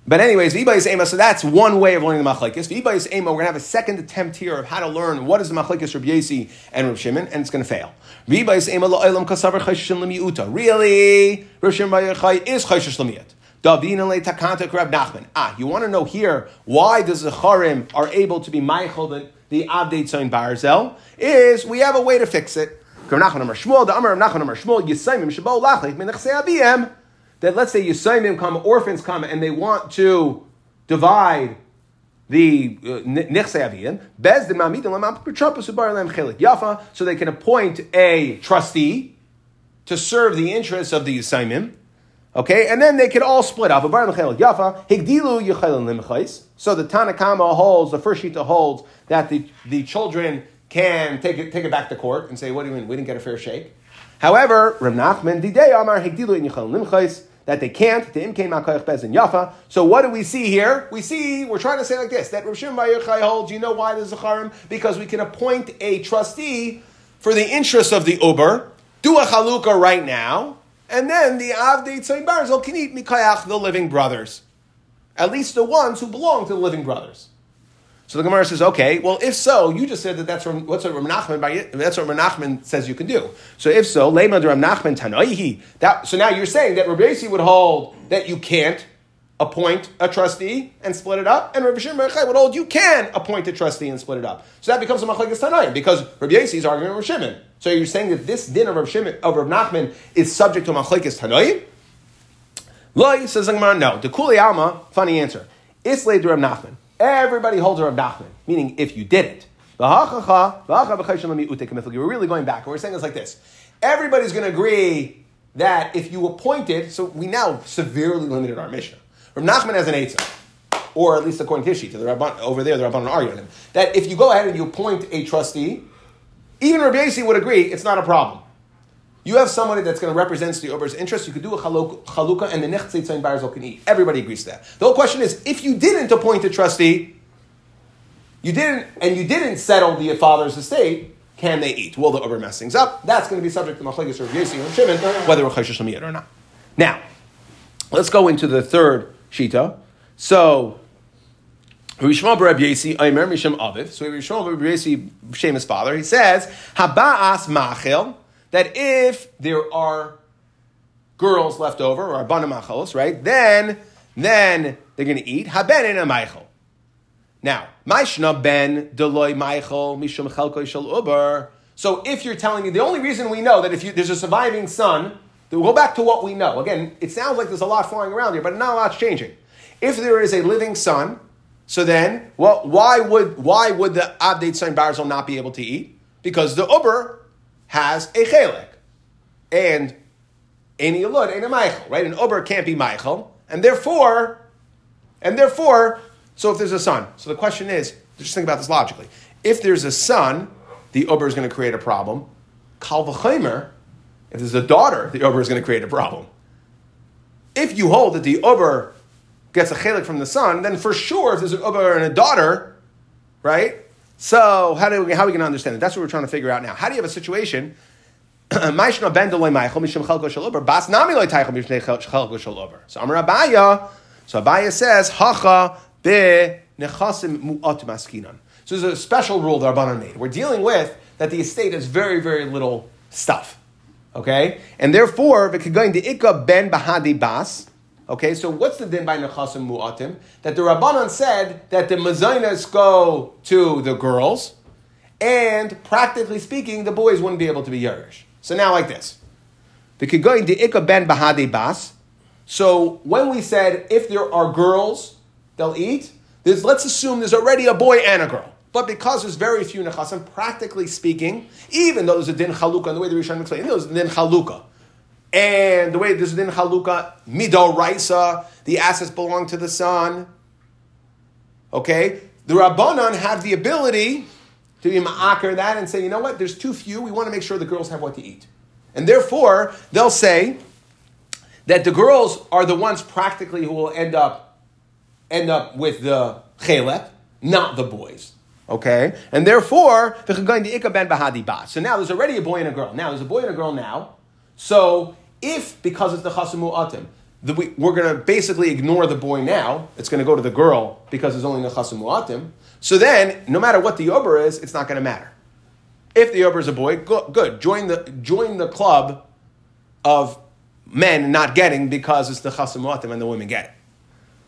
Speaker 1: But anyways, V'Ibayis Ema, so that's one way of learning the Machlekes. V'Ibayis Ema, we're going to have a second attempt here of how to learn what is the Machlekes Rabbi Yesi and Rav Shimon, and it's going to fail. V'Ibayis Ema lo'elam kasavar chayshishin lemiuta. Really? Rav Shimon Bar Yochai is chayshish lemiut. Davina le takanta Rab Nachman. Ah, you want to know here why the Zecharim are able to be Michael the, the Abdei Tzayin Barzel? Is we have a way to fix it. Rab Nachman Amar Shmuel, the Amar Rab Nachman Amar Shmuel, Yisayim Shabo Lachlik Menachse Abiyem that let's say Yisayimim come, orphans come, and they want to divide the uh, Nichse Aviyim, Bezdin Mamidim Yafa, so they can appoint a trustee to serve the interests of the Yisayimim. Okay, and then they could all split up. Yafa, So the Tanakama holds, the first Shita holds, that the, the children can take it, take it back to court and say, what do you mean, we didn't get a fair shake? However, Rav Nachman, Didei Amar, Higdilu Limchais, that they can't. The imkain makoyach bezin yafa. So what do we see here? We see we're trying to say like this that Rav Shimon Bar Yochai holds. You know why there's a charim? Because we can appoint a trustee for the interests of the uber. Do a chalukah right now, and then the avdei tzayin barzel can eat mikayach the living brothers, at least the ones who belong to the living brothers. So the Gemara says, okay, well, if so, you just said that that's what, what's what Nachman, that's what Nachman says you can do. So if so, Lema Ram Nachman Tanoihi. So now you're saying that Rabbi would hold that you can't appoint a trustee and split it up, and Rabbi Shimon would hold you can appoint a trustee and split it up. So that becomes a machlekes Tanoim because Rabbi Yossi is arguing with Shimon. So you're saying that this din of Rabbi Shimon of Rabbi Nachman is subject to machlekes Tanoim? Loi says the Gemara, no. The Kuli Alma, funny answer. Islay Rabbi Nachman. Everybody holds a Rav Nachman, meaning if you did it. We're really going back. and We're saying it's like this. Everybody's going to agree that if you appointed, so we now severely limited our Mishnah. Rav Nachman has an Eitzah, or at least according to Hishi, to the Rabban, over there, the Rabban argue him, that if you go ahead and you appoint a trustee, even Rabbi Yossi would agree it's not a problem. You have somebody that's going to represent the Uber's interest. You could do a chalukah, and the nechtzei tzayin barzel can eat. Everybody agrees to that. The whole question is, if you didn't appoint a trustee, you didn't, and you didn't settle the father's estate, can they eat? Will the Uber mess things up? That's going to be subject to machlekes or Yossi or Shimon, whether we're chayshish or not. Now, let's go into the third shita. So, Rishma Rabbi Yesi, Aimer Misham Aviv. So Rishma Rabbi Yesi, Shemus father, he says, Haba'as Machel that if there are girls left over, or abanamachalos, right, then, then they're going to eat haben in a meichel. Now, maishna ben deloy meichel mishum chelko shel uber. So if you're telling me, the only reason we know that if you, there's a surviving son, we'll go back to what we know. Again, it sounds like there's a lot flying around here, but not a lot's changing. If there is a living son, so then, well, why would why would the Abdate son not be able to eat? Because the Uber has a chelik. And any alud ain't a Michael, right? An ober can't be Michael. And therefore, and therefore, so if there's a son. So the question is, just think about this logically. If there's a son, the ober is going to create a problem. Kal v'chaymer, if there's a daughter, the ober is going to create a problem. If you hold that the ober gets a chelik from the son, then for sure, if there's an ober and a daughter, right? So how do we, how are we going to understand it? That's what we're trying to figure out now. How do you have a situation? So Amar Abaya, so Abaya says, Hacha be nechasim mu'at maskinan. So there's a special rule that Rabbanan made. We're dealing with that the estate has very, very little stuff. Okay? And therefore, v'kegoyin de ikka ben bahadi bas, Okay, so what's the din by nechasim mu'atim? That the Rabbanon said that the mazainas go to the girls, and practically speaking, the boys wouldn't be able to be Yerush. So now like this. The Kigoyin de Ikka ben Bahade Bas. So when we said if there are girls, they'll eat, there's, let's assume there's already a boy and a girl. But because there's very few nechasim, practically speaking, even though there's a din chalukah, and the way the Rishonim explain, there's a din chalukah. And the way this is in Haluka, Mido Raisa, the assets belong to the son. Okay? The Rabbanon have the ability to be ma'akar that and say, you know what, there's too few, we want to make sure the girls have what to eat. And therefore, they'll say that the girls are the ones practically who will end up end up with the chelet, not the boys. Okay? And therefore, so now there's already a boy and a girl. Now there's a boy and a girl now. So if, because it's the chasamu atim, the, we, we're going to basically ignore the boy now. It's going to go to the girl because there's only nechasim mu'atim. So then, no matter what the ober is, it's not going to matter. If the ober is a boy, go, good. Join the join the club of men not getting because it's the chasim mu'atim and the women get it.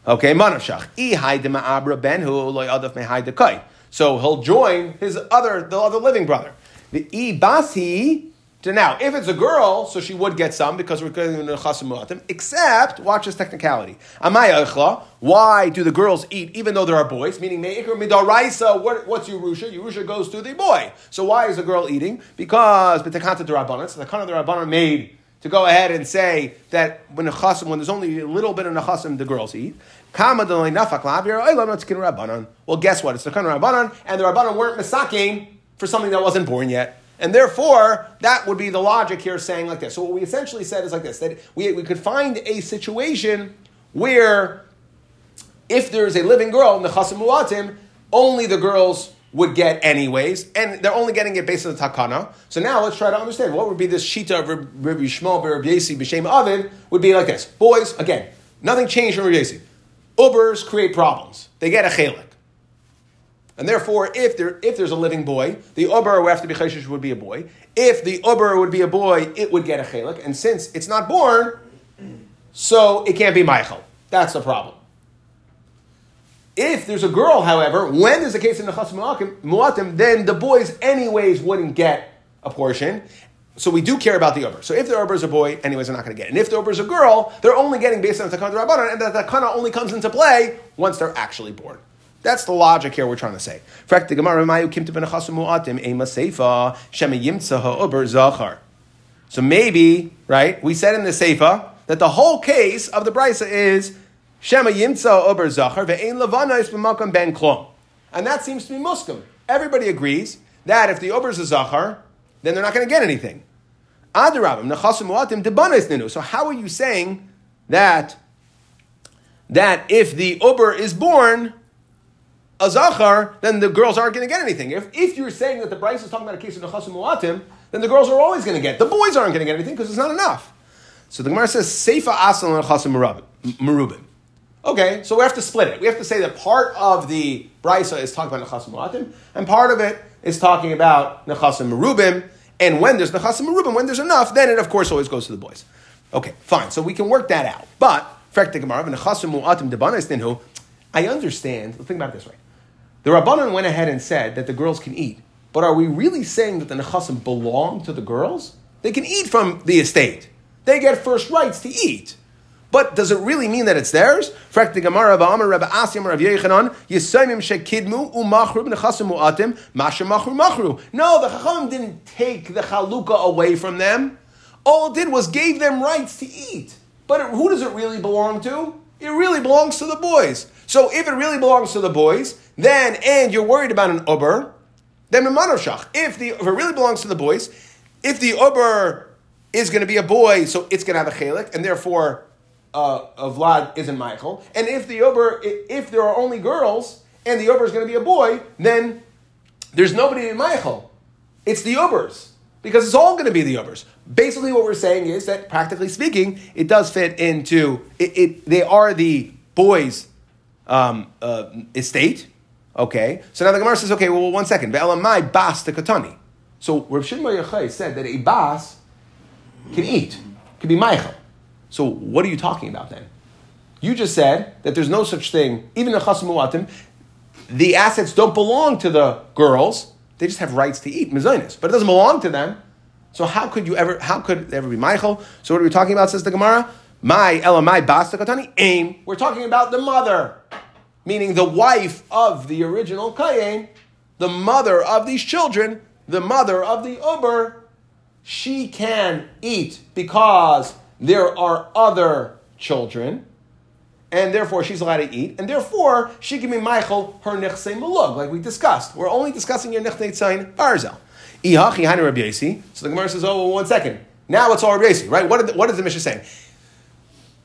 Speaker 1: Okay, manavshach. E hide ma'abra ben hu loy adaf me'hai So he'll join his other the other living brother. The i basi to now, if it's a girl, so she would get some because we're getting the chasim muatim. Except, watch this technicality. Amaya echla, why do the girls eat even though there are boys? Meaning, midaraisa. What, what's Yerusha? Yerusha goes to the boy. So why is the girl eating? Because b'tekanta derabbanan. So the kana derabbanan made to go ahead and say that when the chasim, when there's only a little bit of nechasim, the girls eat. Well, guess what? It's the kana rabbanan, and the rabbanan weren't misaking for something that wasn't born yet. And therefore, that would be the logic here saying like this. So what we essentially said is like this, that we, we could find a situation where if there's a living girl in the Chasim Muatim, only the girls would get anyways, and they're only getting it based on the takana. So now let's try to understand what would be this shita of Rabbi Shmuel, Rabbi Yasi, B'Shem Avid would be like this. Boys, again, nothing changed from Rabbi Yasi. Ubers create problems. They get a chelik. And therefore, if there if there's a living boy, the ober would have to be cheshish would be a boy. If the ober would be a boy, it would get a chelik. And since it's not born, so it can't be Michael. That's the problem. If there's a girl, however, when there's a case in the chas muatim, then the boys anyways wouldn't get a portion. So we do care about the Ober. So if the Ober is a boy, anyways, they're not going to get. it. And if the Ober is a girl, they're only getting based on the takana rabbanon, and that takana only comes into play once they're actually born. That's the logic here we're trying to say. So maybe, right, we said in the Seifa that the whole case of the Brisa is Shema Yimtza Ober Zachar ve'ein Levana is b'makam ben klom. And that seems to be Muslim. Everybody agrees that if the Ober is a Zachar, then they're not going to get anything. Adarabim, Nechasim Muatim, Debanes Ninu. So how are you saying that, that if the Ober is born, a zachar, then the girls aren't going to get anything. If, if you're saying that the Brisa is talking about a case of nechasim muatim, then the girls are always going to get. The boys aren't going to get anything because it's not enough. So the Gemara says seifa asal nechasim merubim. Okay, so we have to split it. We have to say that part of the brisa is talking about nechasim muatim, and part of it is talking about nechasim merubim. And when there's nechasim merubim, when there's enough, then it of course always goes to the boys. Okay, fine. So we can work that out. But I understand. Think about it this way. The Rabbanon went ahead and said that the girls can eat. But are we really saying that the Nechasim belong to the girls? They can eat from the estate. They get first rights to eat. But does it really mean that it's theirs? Asim Machru. No, the Chacham didn't take the Chalukah away from them. All it did was gave them rights to eat. But who does it really belong to? It really belongs to the boys. So if it really belongs to the boys, then, and you're worried about an Uber, then Manoshach. If, the, if it really belongs to the boys, if the Uber is going to be a boy, so it's going to have a chalik, and therefore uh, Vlad isn't Michael. And if the Uber, if there are only girls, and the Uber is going to be a boy, then there's nobody in Michael. It's the Ubers. Because it's all going to be the Ubers. Basically, what we're saying is that, practically speaking, it does fit into, it, it they are the boys' um, uh, estate, Okay, so now the Gemara says, okay, well, one second. Ve'elamai bas the katani. So Rav Shimon Yochai said that a bas can eat, can be Michael. So what are you talking about then? You just said that there's no such thing, even in Chas Muatim, the assets don't belong to the girls, they just have rights to eat, mezainis, but it doesn't belong to them. So how could you ever, how could it ever be Michael? So what are we talking about, says the Gemara? My elamai bas the katani, aim. We're talking about the mother meaning the wife of the original Kayin, the mother of these children, the mother of the Uber, she can eat because there are other children, and therefore she's allowed to eat, and therefore she can be Michael her Nechse Malug, like we discussed. We're only discussing your Nechse Tzayin Barzel. So the Gemara says, oh, well, one second. Now it's all Rabbi right? What, the, what is the Mishnah saying?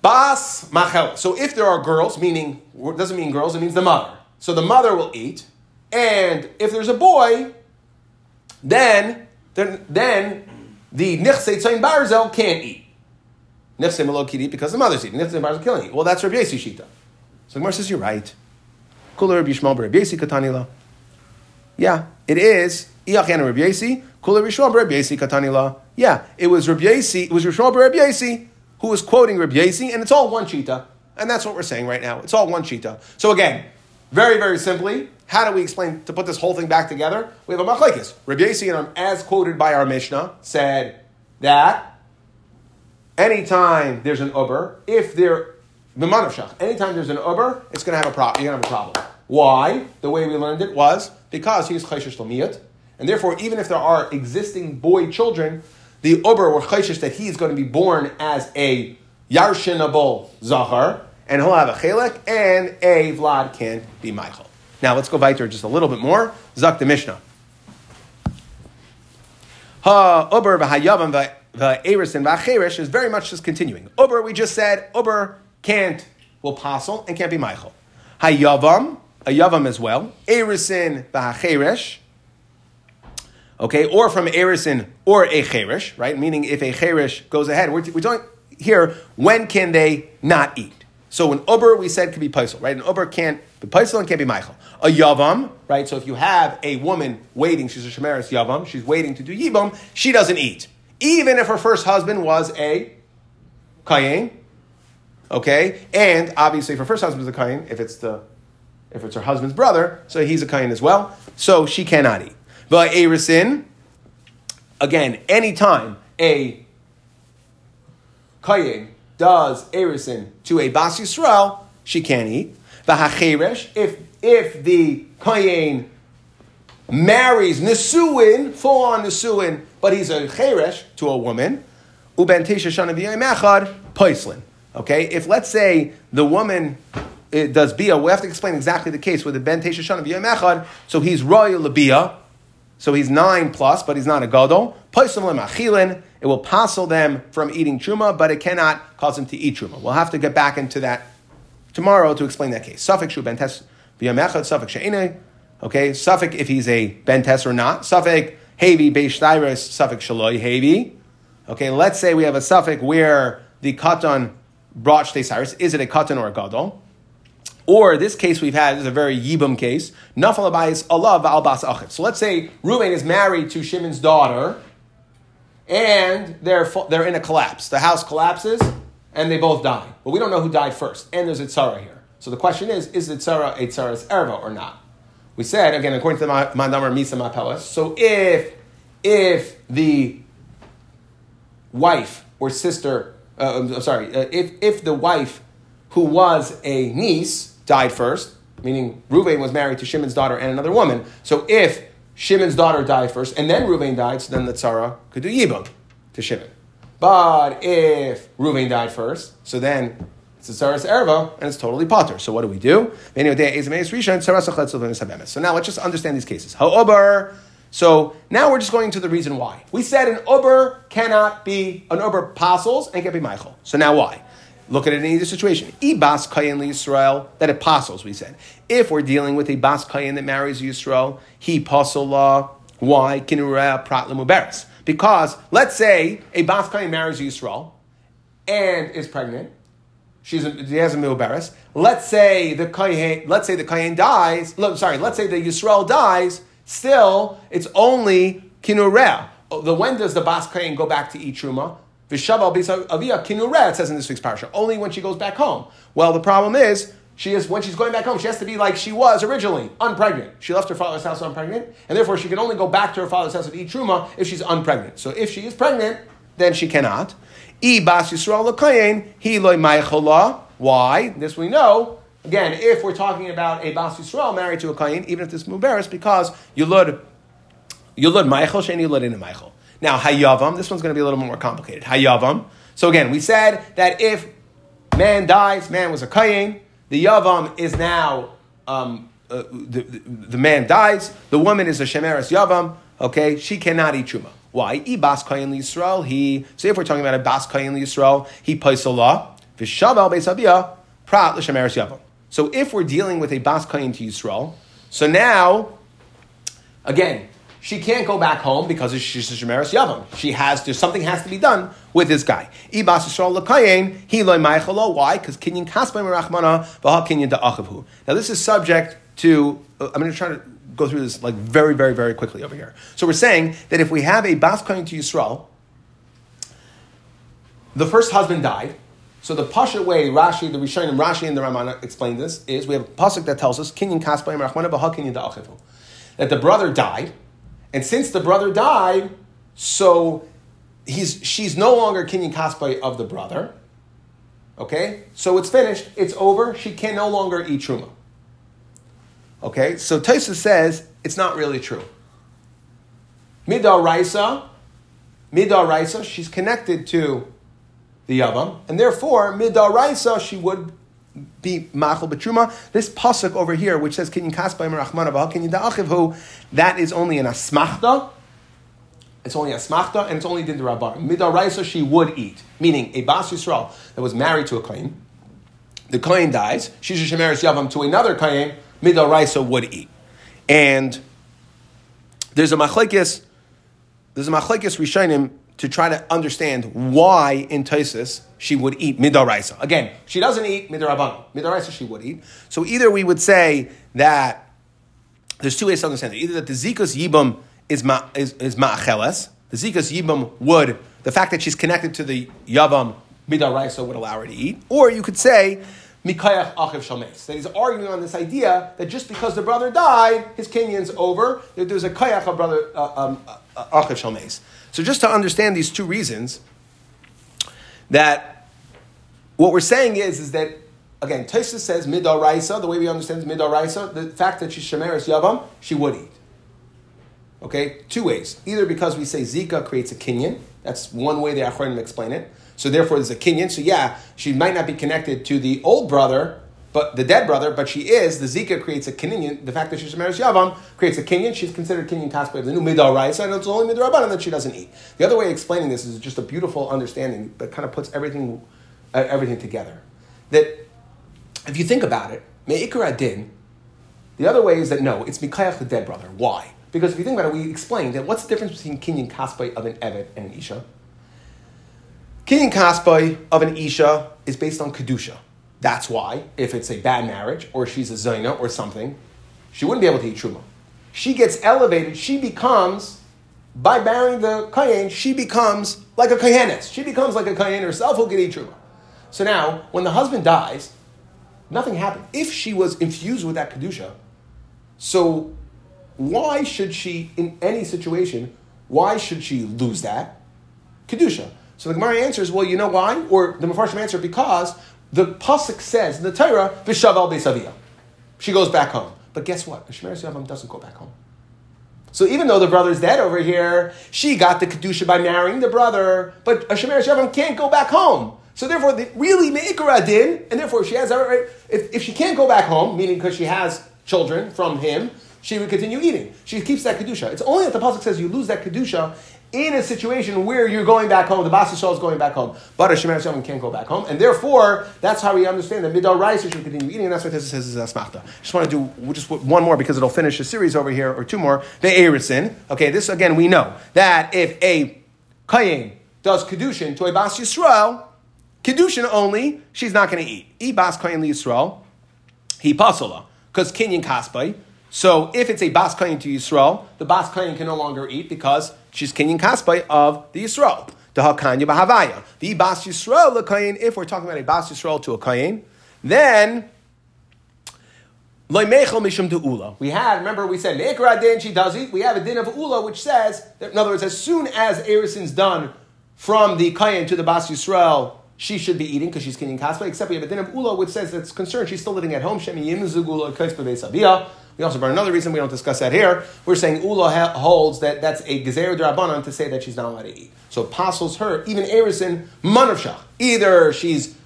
Speaker 1: Bas machel. So if there are girls, meaning doesn't mean girls, it means the mother. So the mother will eat, and if there's a boy, then then, then the nichse tzayin barzel can't eat. Nifsim lo kiri because the mother's eating. Nifsim bars killing you. Well, that's Rabbi Yesi Shita. So Gemara says, you're right. Kula Rabbi Yishmael Rabbi Yesi Katanila. Yeah, it is. Iyachan Rabbi Yesi. Kula Rabbi Yishmael Rabbi Yesi Katanila. Yeah, it was Rabbi Yesi. It was Yishmael Rabbi Yesi who was quoting Rabbi Yesi, and it's all one Shita. And that's what we're saying right now. It's all one Shita. So again, very, very simply, how do we explain to put this whole thing back together? We have a machlekes. Rabbi Yossi, as quoted by our Mishnah, said that anytime there's an uber, if there the manavshach, anytime there's an uber, it's going to have a problem. You're going to have a problem. Why? The way we learned it was because he's chayshish lamiyat, and therefore, even if there are existing boy children, the uber were chayshish that he's going to be born as a yarshinable zahar, and he'll have a chelek, and a vlad can be Michael. Now let's go weiter just a little bit more. Zak the Mishnah. Ha uber v'hayavam v'erisin v'acherish is very much just continuing. Uber, we just said, uber can't, will passel and can't be Michael. Hayavam, a yavam as well. Erisin v'acherish. Okay, or from erisin or a cherish, right? Meaning if a cherish goes ahead, we're, we're talking here, when can they not eat? So an uber, we said, could be paisel, right? An uber can't be paisel and can't be michael. A yavam, right? So if you have a woman waiting, she's a shemeris yavam, she's waiting to do yibam, she doesn't eat. Even if her first husband was a kayin, okay? And obviously, if her first husband is a kayin, if it's the if it's her husband's brother, so he's a kayin as well, so she cannot eat. But erisin, again, anytime a kayin does erisin to a bas Yisrael, she can't eat. V'hacheresh, if if the kohen marries nisuin, full on nisuin, but he's a cheresh to a woman, uben tisha shana poislin. Okay, if let's say the woman it does bia, we have to explain exactly the case with the ben tesha shana. So he's royal labia, so he's nine plus, but he's not a gadol. It will passel them from eating truma, but it cannot cause them to eat truma. We'll have to get back into that tomorrow to explain that case. Suffolk shu ben tes Suffolk she'ene. Okay, Suffolk if he's a ben tes or not. Suffolk heavy beish Suffolk shaloi heavy. Okay, let's say we have a Suffolk where the katan brought shtei Is it a katan or a gadol? Or this case we've had is a very yibum case. Nafal Allah. So let's say Reuben is married to Shimon's daughter, and they're they're in a collapse. The house collapses, and they both die. But we don't know who died first. And there's a tzara here. So the question is: Is the tzara a tzara's erva or not? We said again according to the Mandamar Misa Mapelas. So if if the wife or sister, uh, I'm sorry, uh, if if the wife who was a niece died first, meaning Ruvain was married to Shimon's daughter and another woman. So if Shimon's daughter died first and then Ruvain died, so then the tzara could do yibum to Shimon. But if Ruvain died first, so then it's a tzaras erva and it's totally potter. So what do we do? So now let's just understand these cases. Ha'obar. So now we're just going to the reason why. We said an uber cannot be, an uber apostles and can't be Michael. So now why? Look at it in either situation. Ibas kayin Yisrael, that apostles, we said. If we're dealing with a bas kayin that marries Yisrael, he pasul law. Why? Kinura prat lemuberes. Because let's say a bas kayin marries Yisrael and is pregnant. She's a, she has a muberes. Let's say the kayin, let's say the kayin dies. Sorry, let's say the Yisrael dies. Still, it's only kinura. The when does the bas kayin go back to eat truma? Vishaval avia kinure, it says in this week's parsha, only when she goes back home. Well, the problem is, she is when she's going back home, she has to be like she was originally, unpregnant. She left her father's house unpregnant, and therefore she can only go back to her father's house and eat truma if she's unpregnant. So if she is pregnant, then she cannot. I bas Yisrael lekayin, he loy Why? This we know. Again, if we're talking about a bas Yisrael married to a kayin, even if this muberis, because yulud yulud meichel sheni yulud in meichel. Now, Hayavam, this one's going to be a little more complicated. Hayavam. So again, we said that if man dies, man was a Kayin, the Yavam is now, um, uh, the, the, the, man dies, the woman is a Shemeris Yavam, okay, she cannot eat Truma. Why? I bas kayin Yisrael. He. So if we're talking about a bas kayin Yisrael, he paisala v'shavel beisabia prat l'shemeres yavam. So if we're dealing with a bas kayin to Yisrael, so now, again, she can't go back home because she's a shemeres yavam. She has to something has to be done with this guy. Ibas he loy. Why? Because kinyan merachmana v'ha kinyan da'achavhu. Now this is subject to. Uh, I'm going to try to go through this like very, very, very quickly over here. So we're saying that if we have a bas kohen to Yisrael, the first husband died. So the pasha way Rashi, the Rishonim, Rashi, and the Ramana explain this is we have a pasuk that tells us kinyan kaspay merachmana v'ha kinyan da'achavhu. That the brother died and since the brother died, so he's she's no longer kinyan kaspai of the brother. Okay, so it's finished. It's over. She can no longer eat truma. Okay, so Taisa says it's not really true. Midar Raisa, Midar Raisa, she's connected to the Yavam, and therefore Midar Raisa, she would be machal betruma. This pasuk over here, which says kinyan kasbay merachmana v'halkin yida'achivhu, that is only an asmachta. It's only a smachta, and it's only din rabban. Midaraisa she would eat, meaning a bas yisrael that was married to a kohen. The kohen dies. She's a shemeres yavam to another kohen. Midaraisa would eat, and there's a machlekes. There's a machlekes rishonim to try to understand why in Taisis she would eat midaraisa. Again, she doesn't eat midarabana. Midaraisa she would eat. So either we would say that there's two ways to understand it. Either that the zikas yibam is ma, is, is ma'acheles. The zikas yibam would the fact that she's connected to the yavam midaraisa would allow her to eat, or you could say. Mikayach Achiv Shalmes. That he's arguing on this idea that just because the brother died, his kinyan's over. That there's a Kayach of brother uh, um, uh, Achiv Shalmes. So just to understand these two reasons, that what we're saying is, is that again, Taisa says midaraisa. The way we understand midaraisa, the fact that she's shemeres yavam, she would eat. Okay, two ways. Either because we say zika creates a kinyan. That's one way the Achronim explain it. So therefore, there's a kinyan. So yeah, she might not be connected to the old brother, but the dead brother, but she is. The zika creates a kinyan. The fact that she's a shemeres yavam creates a kinyan. She's considered kinyan kaspa of the new midaraisa, and it's only midarabban that she doesn't eat. The other way of explaining this is just a beautiful understanding that kind of puts everything, uh, everything together. That if you think about it, me'ikra din. The other way is that no, it's mikayach the dead brother. Why? Because if you think about it, we explained that what's the difference between kinyan kaspai of an evet and an isha? Kinyan kaspai of an isha is based on kedusha. That's why, if it's a bad marriage or she's a zayna or something, she wouldn't be able to eat truma. She gets elevated. She becomes, by marrying the kayin, she becomes like a kayanet. She becomes like a kayin herself who can eat truma. So now, when the husband dies, nothing happened. If she was infused with that kedusha, so why should she, in any situation, why should she lose that kedusha? So the Gemara answers, well, you know why? Or the Mepharshim answer, because the pasuk says in the Torah, "V'shaval beisavia." She goes back home. But guess what? A Shemeres Yavam doesn't go back home. So even though the brother's dead over here, she got the kedusha by marrying the brother, but Shemeres Yavam can't go back home. So therefore, they really meikara din, and therefore she has if, if she can't go back home, meaning because she has children from him, she would continue eating. She keeps that kedusha. It's only that the pasuk says you lose that kedusha in a situation where you're going back home, the Bas Yisrael is going back home, but a Shemer Yisrael can't go back home, and therefore that's how we understand that Midar Rice should continue eating, and that's what this says is Asmachta. I just want to do just one more because it'll finish the series over here, or two more. The Erisin. Okay, this again we know that if a Kayin does kedushin to a Bas Yisrael, kedushin only, she's not going to eat. Eat Bas Kayin Yisrael, he pasala because kinyan kaspai. So if it's a Bas Kayin to Yisrael, the Bas Kayin can no longer eat because she's Kinyan Kaspai of the Yisrael. The Hakanya Bahavaya. The Bas Yisrael Lakayin, if we're talking about a Bas Yisrael to a Kayin, then we had, remember we said, din, she does eat. We have a din of ula, which says, that, in other words, as soon as Erisin's done from the Kayin to the Bas Yisrael, she should be eating because she's kinyan kaspa, except we have a din of ula, which says that's concerned she's still living at home. We also, for another reason, we don't discuss that here. We're saying Ula holds that that's a gezer drabanan to say that she's not allowed to eat. So apostles her, even Erison, manavshach. Either she's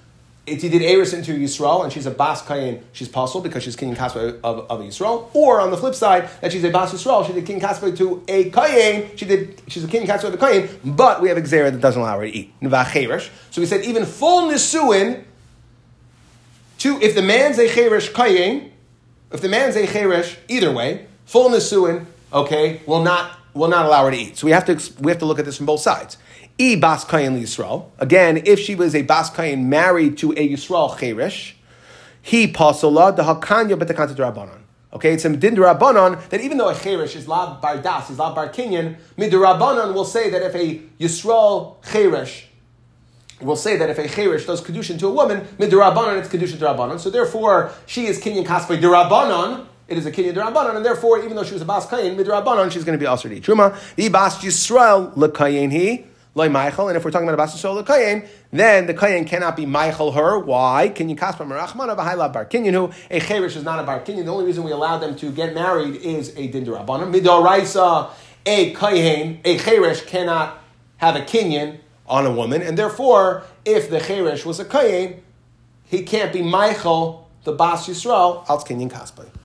Speaker 1: if you did Erison to Yisrael and she's a Bas Kayin, she's possible because she's King Kaspa of, of Yisrael. Or on the flip side, that she's a Bas Yisrael, she did King Kaspa to a Kayin, she did, she's a King Kaspa of the Kayin, but we have a Xera that doesn't allow her to eat. So we said even full Nisuin, to, if the man's a Cherish Kayin, if the man's a cheresh, either way, full nisuin, okay, will not will not allow her to eat. So we have to we have to look at this from both sides. E bas kayin Yisrael. Again, if she was a bas kayin married to a Yisrael cherish, he pasala the hakanya but betakanta drabanan. Okay, it's a din drabanan that even though a cherish is lab bar das, is lab bar kinyan, midrabanan will say that if a Yisrael cherish will say that if a cherish does kedushin to a woman, midrabanan it's kedushin drabanan. So therefore, she is kinyan kasvei drabanan. It is a kinyan drabanan, and therefore, even though she was a bas kayin midrabanan, she's going to be eat truma. The bas Yisrael lekayin he. Loy Michael, and if we're talking about a Bas Yisrael Kayin, then the Kayin cannot be Michael her. Why? You kaspa merachmana b'hayla bar kinyan who a cherish is not a bar kinyan. The only reason we allow them to get married is a dindur rabbanim. Midoraisa, a Kayin, a cherish cannot have a kinyan on a woman, and therefore, if the cherish was a Kayin, he can't be Michael the Bas Yisrael, als kinyan kaspa.